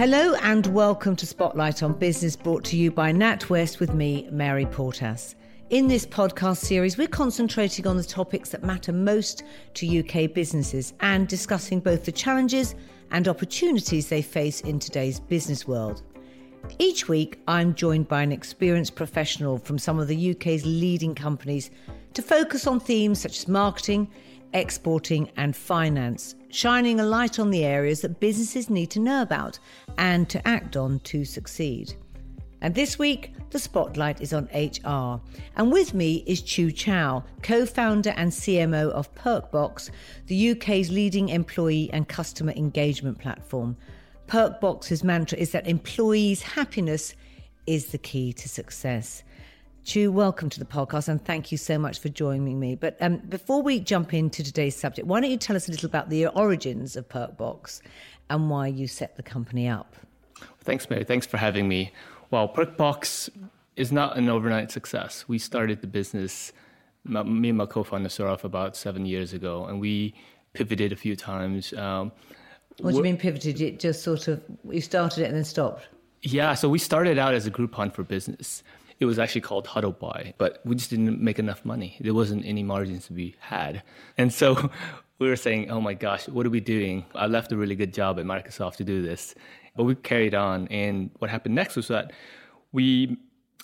Hello and welcome to Spotlight on Business, brought to you by NatWest with me, Mary Portas. In this podcast series, we're concentrating on the topics that matter most to UK businesses and discussing both the challenges and opportunities they face in today's business world. Each week, I'm joined by an experienced professional from some of the UK's leading companies to focus on themes such as marketing, exporting, and finance, shining a light on the areas that businesses need to know about and to act on to succeed. And this week, the spotlight is on HR. And with me is Chieu Cao, co founder and CMO of Perkbox, the UK's leading employee and customer engagement platform. Perkbox's mantra is that employees' happiness is the key to success. Chieu, welcome to the podcast and thank you so much for joining me. But um, before we jump into today's subject, why don't you tell us a little about the origins of Perkbox and why you set the company up? Thanks, Mary. Thanks for having me. Well, Perkbox is not an overnight success. We started the business, me and my co-founder started off about seven years ago, and we pivoted a few times. Um, what do you mean pivoted? It just sort of you started it and then stopped. Yeah, so we started out as a Groupon for business. It was actually called HuddleBuy, but we just didn't make enough money. There wasn't any margins to be had, and so we were saying, "Oh my gosh, what are we doing?" I left a really good job at Microsoft to do this, but we carried on. And what happened next was that we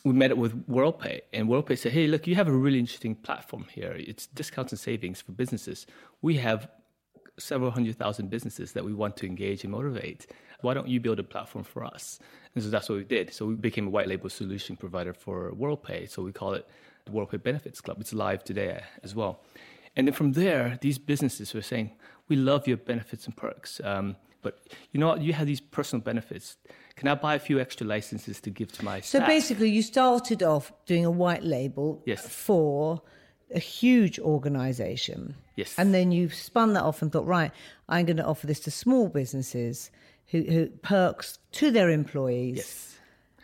we met it with WorldPay, and WorldPay said, "Hey, look, you have a really interesting platform here. It's discounts and savings for businesses. We have several hundred thousand businesses that we want to engage and motivate. Why don't you build a platform for us?" And so that's what we did. So we became a white label solution provider for WorldPay. So we call it the WorldPay Benefits Club. It's live today as well. And then from there, these businesses were saying, "We love your benefits and perks." Um, but you know what? You have these personal benefits. Can I buy a few extra licenses to give to my So staff? So basically, you started off doing a white label Yes. for a huge organization. Yes. And then you spun that off and thought, right, I'm going to offer this to small businesses who, who perks to their employees. Yes.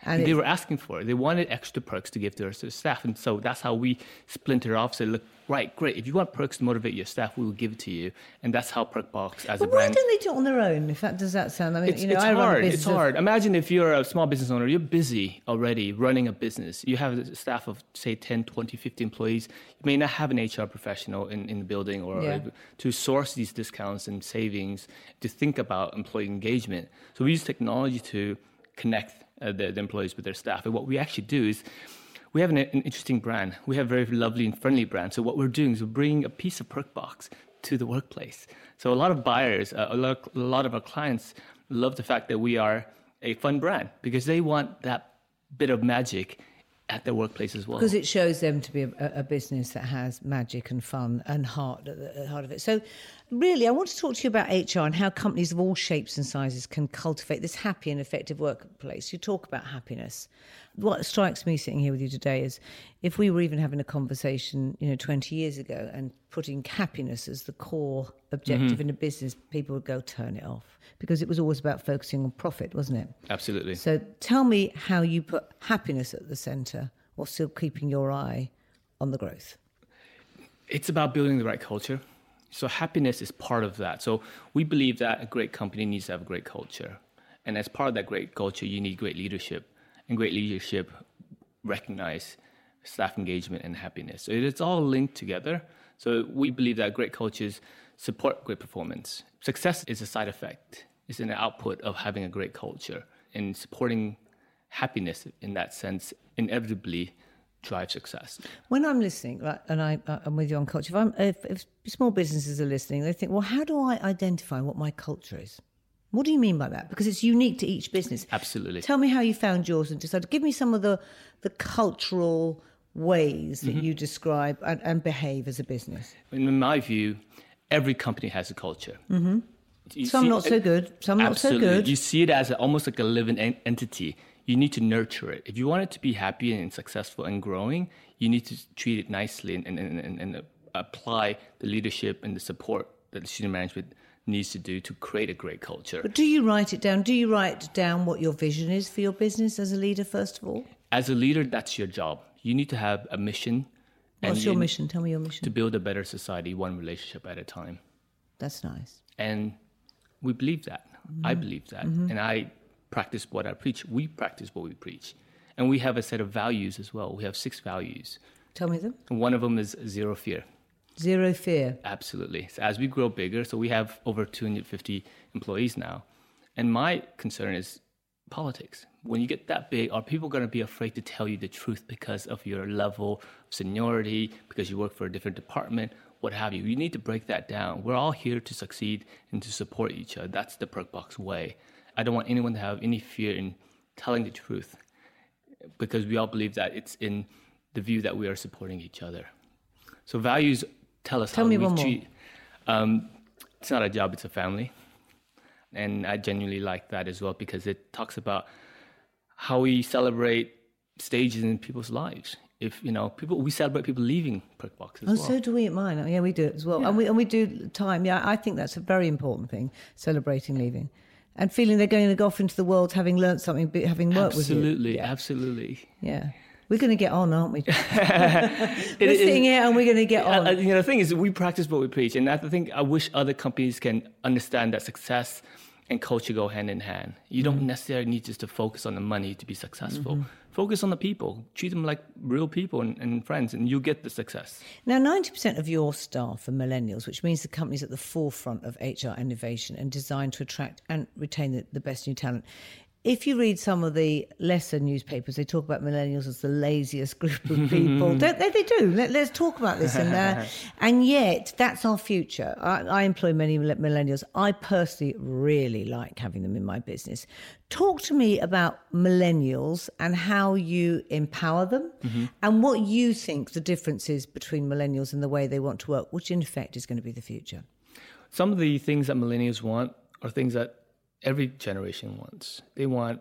And they were asking for it. They wanted extra perks to give to their staff. And so that's how we splintered off. Said, look, right, great. If you want perks to motivate your staff, we will give it to you. And that's how Perkbox as a But why don't they do it on their own? If that does that sound? I mean, It's, you know, it's I hard. It's of- hard. Imagine if you're a small business owner, you're busy already running a business. You have a staff of, say, 10, 20, 50 employees. You may not have an HR professional in, in the building or Yeah. to source these discounts and savings, to think about employee engagement. So we use technology to connect uh, the, the employees with their staff. And what we actually do is we have an, an interesting brand. We have a very lovely and friendly brand. So what we're doing is we're bringing a piece of Perkbox to the workplace. So a lot of buyers, uh, a, lot, a lot of our clients love the fact that we are a fun brand because they want that bit of magic at their workplace as well. because it shows them to be a, a business that has magic and fun and heart at the heart of it. So, really, I want to talk to you about HR and how companies of all shapes and sizes can cultivate this happy and effective workplace. You talk about happiness. What strikes me sitting here with you today is if we were even having a conversation, you know, 20 years ago and putting happiness as the core objective mm-hmm. in a business, people would go turn it off because it was always about focusing on profit, wasn't it? Absolutely. So tell me how you put happiness at the centre while still keeping your eye on the growth. it's about building the right culture. So happiness is part of that. So we believe that a great company needs to have a great culture. And as part of that great culture, you need great leadership. And great leadership recognize staff engagement and happiness. So it's all linked together. So we believe that great cultures support great performance. Success is a side effect. It's an output of having a great culture. And supporting happiness in that sense inevitably drives success. When I'm listening, right, and I, I'm with you on culture, if, I'm, if, if small businesses are listening, they think, well, how do I identify what my culture is? What do you mean by that? Because it's unique to each business. Absolutely. Tell me how you found yours and decided. Give me some of the, the cultural ways that you describe and, and behave as a business. In my view, every company has a culture. Mm-hmm. Some not so good, some not so good. You see it as a, almost like a living en- entity. You need to nurture it. If you want it to be happy and successful and growing, you need to treat it nicely and, and, and, and apply the leadership and the support that the senior management needs to do to create a great culture. But do you write it down? Do you write down what your vision is for your business as a leader, first of all? As a leader, that's your job. You need to have a mission. What's and your you- mission? Tell me your mission. To build a better society, one relationship at a time. That's nice. And we believe that. I believe that. Mm-hmm. And I practice what I preach. We practice what we preach. And we have a set of values as well. We have six values. Tell me them. One of them is zero fear. Zero fear. Absolutely. So as we grow bigger, so we have over 250 employees now. And my concern is politics. When you get that big, are people going to be afraid to tell you the truth because of your level of seniority, because you work for a different department, what have you? You need to break that down. We're all here to succeed and to support each other. That's the Perkbox way. I don't want anyone to have any fear in telling the truth because we all believe that it's in the view that we are supporting each other. So values tell us Tell how me we one more. treat. Um, it's not a job; it's a family, and I genuinely like that as well because it talks about how we celebrate stages in people's lives. If you know, people we celebrate people leaving Perkbox as Oh, well. so do we at mine. Yeah, we do it as well, and we and we do time. Yeah, I think that's a very important thing. Celebrating leaving, and feeling they're going to go off into the world having learned something, having worked with you. absolutely, absolutely. Yeah, we're going to get on, aren't we? It we're is- sitting here and we're going to get on. Uh, you know, the thing is, we practice what we preach, and I think I wish other companies can understand that success and culture go hand in hand. You Mm-hmm. don't necessarily need just to focus on the money to be successful. Focus on the people. Treat them like real people and, and friends, and you get the success. Now, 90% of your staff are millennials, which means the company's at the forefront of HR innovation and designed to attract and retain the, the best new talent. If you read some of the lesser newspapers, they talk about millennials as the laziest group of people. Don't they? They do. Let, us talk about this. And, uh, and yet, that's our future. I, I employ many millennials. I personally really like having them in my business. Talk to me about millennials and how you empower them and what you think the difference is between millennials and the way they want to work, which in effect is going to be the future. Some of the things that millennials want are things that every generation wants. They want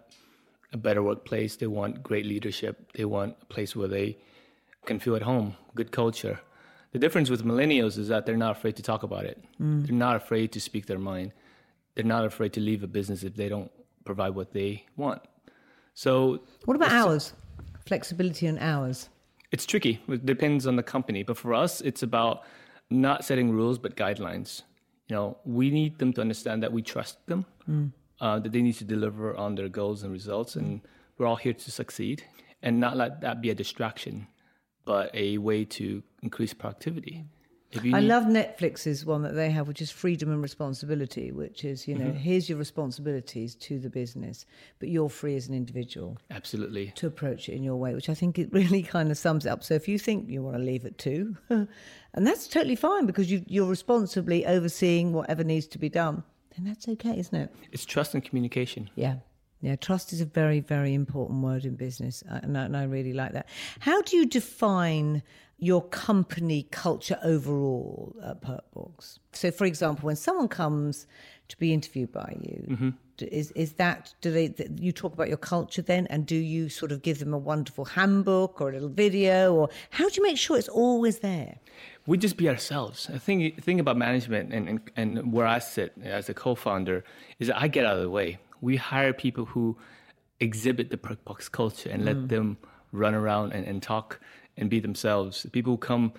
a better workplace. They want great leadership. They want a place where they can feel at home, good culture. The difference with millennials is that they're not afraid to talk about it. Mm. They're not afraid to speak their mind. They're not afraid to leave a business if they don't provide what they want. So What about hours? Flexibility on hours. it's tricky. It depends on the company. But for us, it's about not setting rules, but guidelines. You know, we need them to understand that we trust them, uh, that they need to deliver on their goals and results, and we're all here to succeed, and not let that be a distraction, but a way to increase productivity. I love Netflix's one that they have, which is freedom and responsibility, which is, you know, Mm-hmm. here's your responsibilities to the business, but you're free as an individual absolutely. to approach it in your way, which I think it really kind of sums it up. So if you think you want to leave at two, and that's totally fine because you, you're responsibly overseeing whatever needs to be done, then that's okay, isn't it? It's trust and communication. Yeah. Yeah, trust is a very, very important word in business, uh, and I, and I really like that. How do you define your company culture overall at Perkbox? So, for example, when someone comes to be interviewed by you, d- is is that do they th- you talk about your culture then, and do you sort of give them a wonderful handbook or a little video, or how do you make sure it's always there? We just be ourselves. I think the thing about management and, and, and where I sit as a co-founder is that I get out of the way. We hire people who exhibit the Perkbox culture and let them run around and, and talk and be themselves. People who come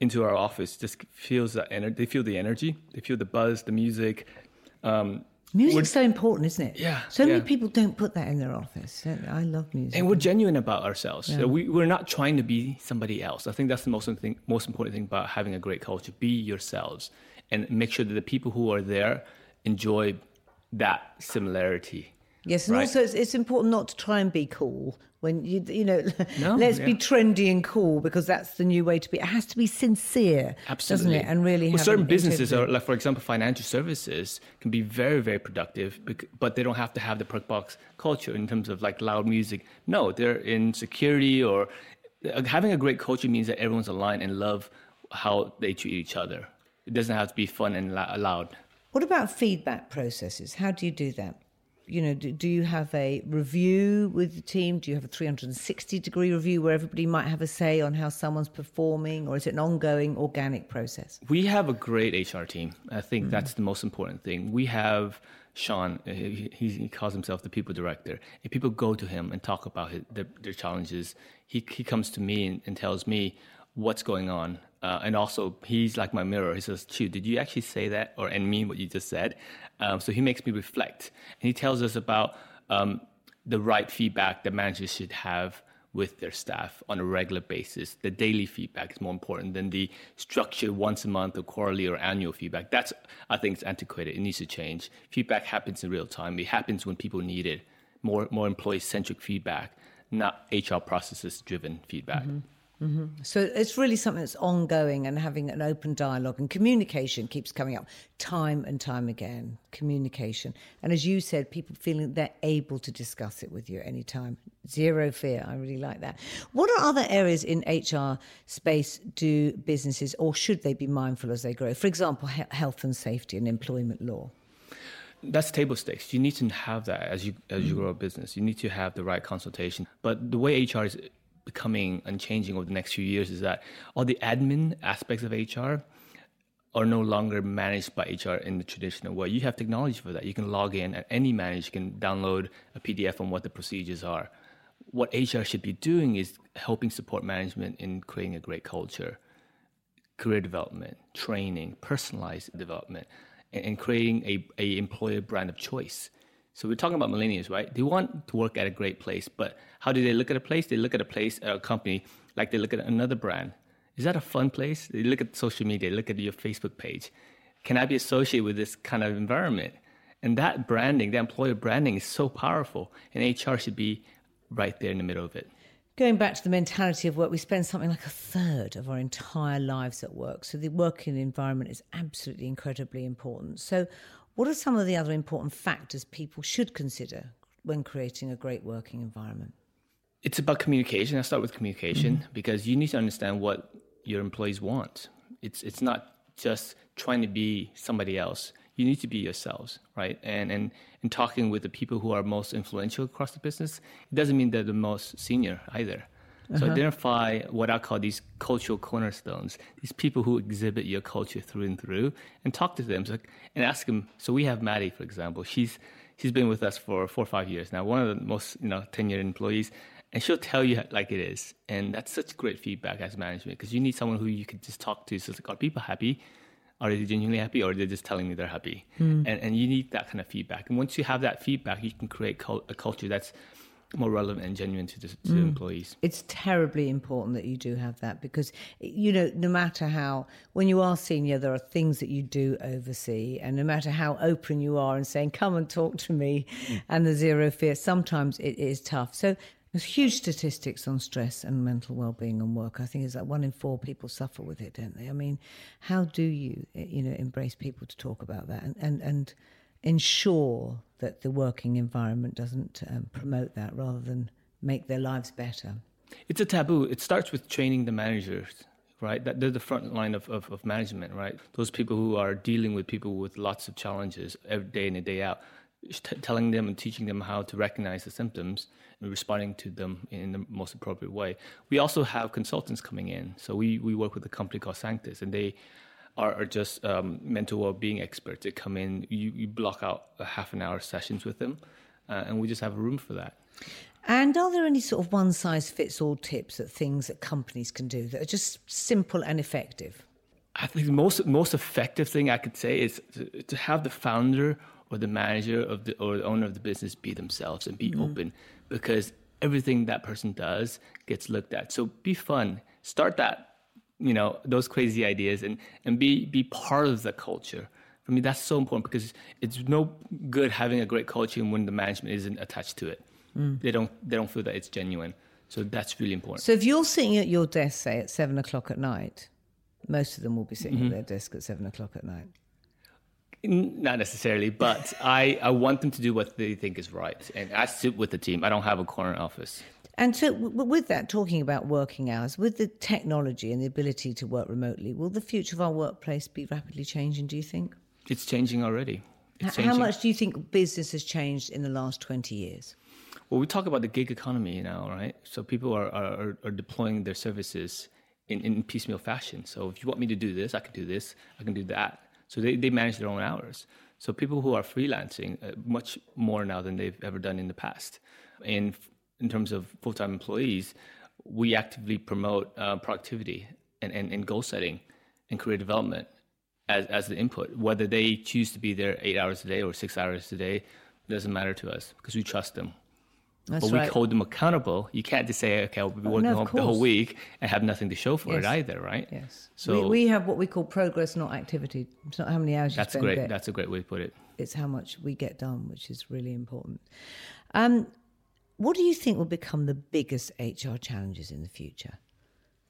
into our office just feels that ener- they feel the energy, they feel the buzz, the music. Um, Music's so important, isn't it? Yeah, So many people don't put that in their office. I love music. and we're genuine about ourselves. So we, we're not trying to be somebody else. I think that's the most important thing, most important thing about having a great culture. Be yourselves and make sure that the people who are there enjoy that similarity. Yes, and Right. also it's, it's important not to try and be cool when you you know. No, let's be trendy and cool because that's the new way to be. It has to be sincere, Absolutely. doesn't it? And really, well, certain businesses are like, for example, financial services can be very, very productive, but they don't have to have the Perkbox culture in terms of like loud music. No, they're in security or uh, having a great culture means that everyone's aligned and love how they treat each other. It doesn't have to be fun and loud. What about feedback processes? How do you do that? You know, do, do you have a review with the team? Do you have a 360 degree review where everybody might have a say on how someone's performing, or is it an ongoing organic process? We have a great HR team. I think Mm-hmm. that's the most important thing. We have Sean. uh, He, he he calls himself the people director. If people go to him and talk about his, their, their challenges, he he comes to me and, and tells me what's going on. Uh, and also, he's like my mirror. He says, "Chieu, did you actually say that or and mean what you just said?" Um, so he makes me reflect, and he tells us about um, the right feedback that managers should have with their staff on a regular basis. The daily feedback is more important than the structured once a month or quarterly or annual feedback. That's, I think, it's antiquated. It needs to change. Feedback happens in real time. It happens when people need it. More, more employee-centric feedback, not HR processes-driven feedback. Mm-hmm. Mm-hmm. So it's really something that's ongoing and having an open dialogue and communication keeps coming up time and time again. Communication. And as you said, people feeling they're able to discuss it with you at any time. Zero fear. I really like that. What are other areas in HR space do businesses or should they be mindful as they grow? For example, he- health and safety and employment law that's table stakes. You need to have that as you as you grow a business. You need to have the right consultation. But the way HR is becoming and changing over the next few years is that all the admin aspects of HR are no longer managed by HR in the traditional way. You have technology for that. You can log in at any manager, you can download a PDF on what the procedures are. What HR should be doing is helping support management in creating a great culture, career development, training, personalized development, and, creating a, a employer brand of choice. So we're talking about millennials, right? They want to work at a great place, but how do they look at a place? They look at a place, a company, like they look at another brand. Is that a fun place? They look at social media, look at your Facebook page. Can I be associated with this kind of environment? And that branding, that employer branding is so powerful, and HR should be right there in the middle of it. Going back to the mentality of work, we spend something like a third of our entire lives at work. So the working environment is absolutely incredibly important. So, what are some of the other important factors people should consider when creating a great working environment? It's about communication. I start with communication mm-hmm. because you need to understand what your employees want. It's it's not just trying to be somebody else. You need to be yourselves, right? And and and talking with the people who are most influential across the business, it doesn't mean they're the most senior either. So uh-huh. identify what I call these cultural cornerstones, these people who exhibit your culture through and through, and talk to them so, and ask them. So we have Maddie, for example. She's she's been with us for four or five years now, one of the most you know tenured employees, and she'll tell you like it is, and that's such great feedback as management because you need someone who you can just talk to. So it's like, are people happy? Are they genuinely happy, or are they just telling me they're happy? Mm. And and you need that kind of feedback. And once you have that feedback, you can create a culture that's more relevant and genuine to the to mm. employees. It's terribly important that you do have that because you know no matter how when you are senior there are things that you do oversee and no matter how open you are and saying come and talk to me mm. and the zero fear sometimes it is tough. So there's huge statistics on stress and mental well-being and work. I think it's like one in four people suffer with it, don't they? I mean, how do you you know embrace people to talk about that and and and ensure that the working environment doesn't um, promote that rather than make their lives better. It's a taboo. It starts with training the managers, right? That they're the front line of, of, of management, right? Those people who are dealing with people with lots of challenges every day in and day out, t- telling them and teaching them how to recognize the symptoms and responding to them in the most appropriate way. We also have consultants coming in. So we, we work with a company called Sanctus, and they are, are just um, mental well-being experts. that come in, you, you block out a half an hour sessions with them, uh, and we just have a room for that. And are there any sort of one size fits all tips that things that companies can do that are just simple and effective? I think the most most effective thing I could say is to, to have the founder or the manager of the or the owner of the business be themselves and be mm. open because everything that person does gets looked at. So be fun. Start that you know those crazy ideas and and be be part of the culture for me that's so important because it's no good having a great culture when the management isn't attached to it mm. they don't they don't feel that it's genuine so that's really important so if you're sitting at your desk say at seven o'clock at night most of them will be sitting mm-hmm. at their desk at seven o'clock at night not necessarily, but I, I want them to do what they think is right. And I sit with the team. I don't have a corner office. And so, with that, talking about working hours, with the technology and the ability to work remotely, will the future of our workplace be rapidly changing, do you think? It's changing already. It's How changing. much do you think business has changed in the last 20 years? Well, we talk about the gig economy now, right? So people are, are, are deploying their services in, in piecemeal fashion. So if you want me to do this, I can do this, I can do that. So they, they manage their own hours. So people who are freelancing uh, much more now than they've ever done in the past. And in terms of full-time employees, we actively promote uh, productivity and, and, and goal setting and career development as, as the input. Whether they choose to be there eight hours a day or six hours a day, doesn't matter to us because we trust them. That's but we right. hold them accountable. You can't just say, okay, I'll be working no, home of the whole week and have nothing to show for it either, right? Yes. So we, we have what we call progress, not activity. It's not how many hours you that's spend great. That's a great way to put it. It's how much we get done, which is really important. Um, what do you think will become the biggest HR challenges in the future?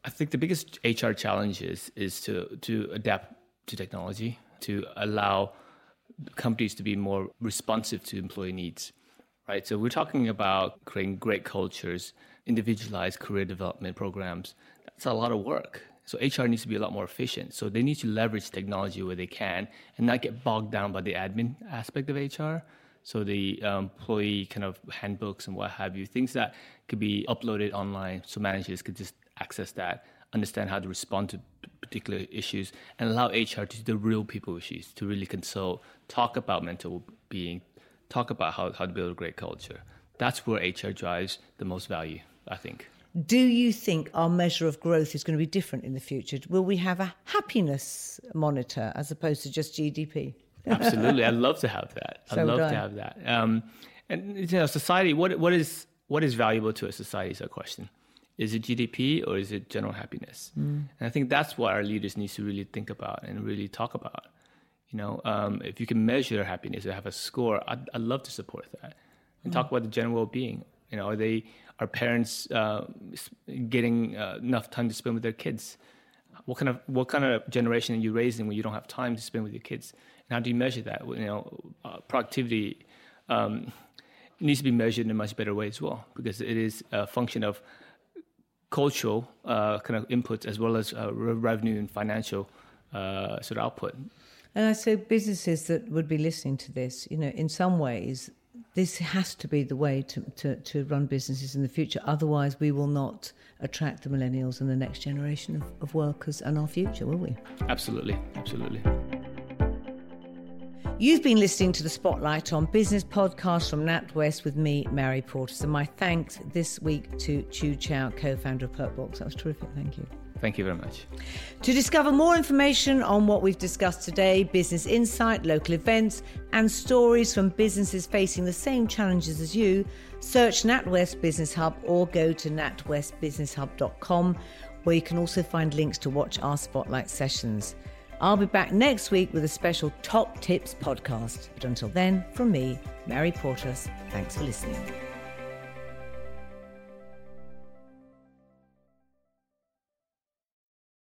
I think the biggest HR challenge is, is to, to adapt to technology, to allow companies to be more responsive to employee needs, right? So we're talking about creating great cultures, individualized career development programs. That's a lot of work. So HR needs to be a lot more efficient. So they need to leverage technology where they can and not get bogged down by the admin aspect of HR. So the um, employee kind of handbooks and what have you, things that could be uploaded online so managers could just access that, understand how to respond to particular issues, and allow HR to do the real people issues, to really consult, talk about mental being, talk about how, how to build a great culture. That's where HR drives the most value, I think. Do you think our measure of growth is going to be different in the future? Will we have a happiness monitor as opposed to just GDP? Absolutely, I'd love to have that. I'd love would to have that. Um, and you know, society. What what is what is valuable to a society is a question. Is it GDP or is it general happiness? Mm. And I think that's what our leaders need to really think about and really talk about. You know, um, if you can measure happiness or have a score, I'd, I'd love to support that and Mm. talk about the general well-being. You know, are they are parents uh, getting uh, enough time to spend with their kids? What kind of what kind of generation are you raising when you don't have time to spend with your kids? How do you measure that? You know, uh, productivity um, needs to be measured in a much better way as well because it is a function of cultural uh, kind of inputs as well as uh, re- revenue and financial uh, sort of output. And I say businesses that would be listening to this, you know, in some ways, this has to be the way to, to, to run businesses in the future. Otherwise, we will not attract the millennials and the next generation of, of workers and our future, will we? Absolutely, absolutely. You've been listening to the Spotlight on Business podcast from NatWest with me, Mary Portas. And my thanks this week to Chieu Cao, co founder of Perkbox. That was terrific. Thank you. Thank you very much. To discover more information on what we've discussed today, business insight, local events, and stories from businesses facing the same challenges as you, search NatWest Business Hub or go to natwestbusinesshub.com, where you can also find links to watch our spotlight sessions. I'll be back next week with a special Top Tips podcast. But until then, from me, Mary Portas, thanks for listening.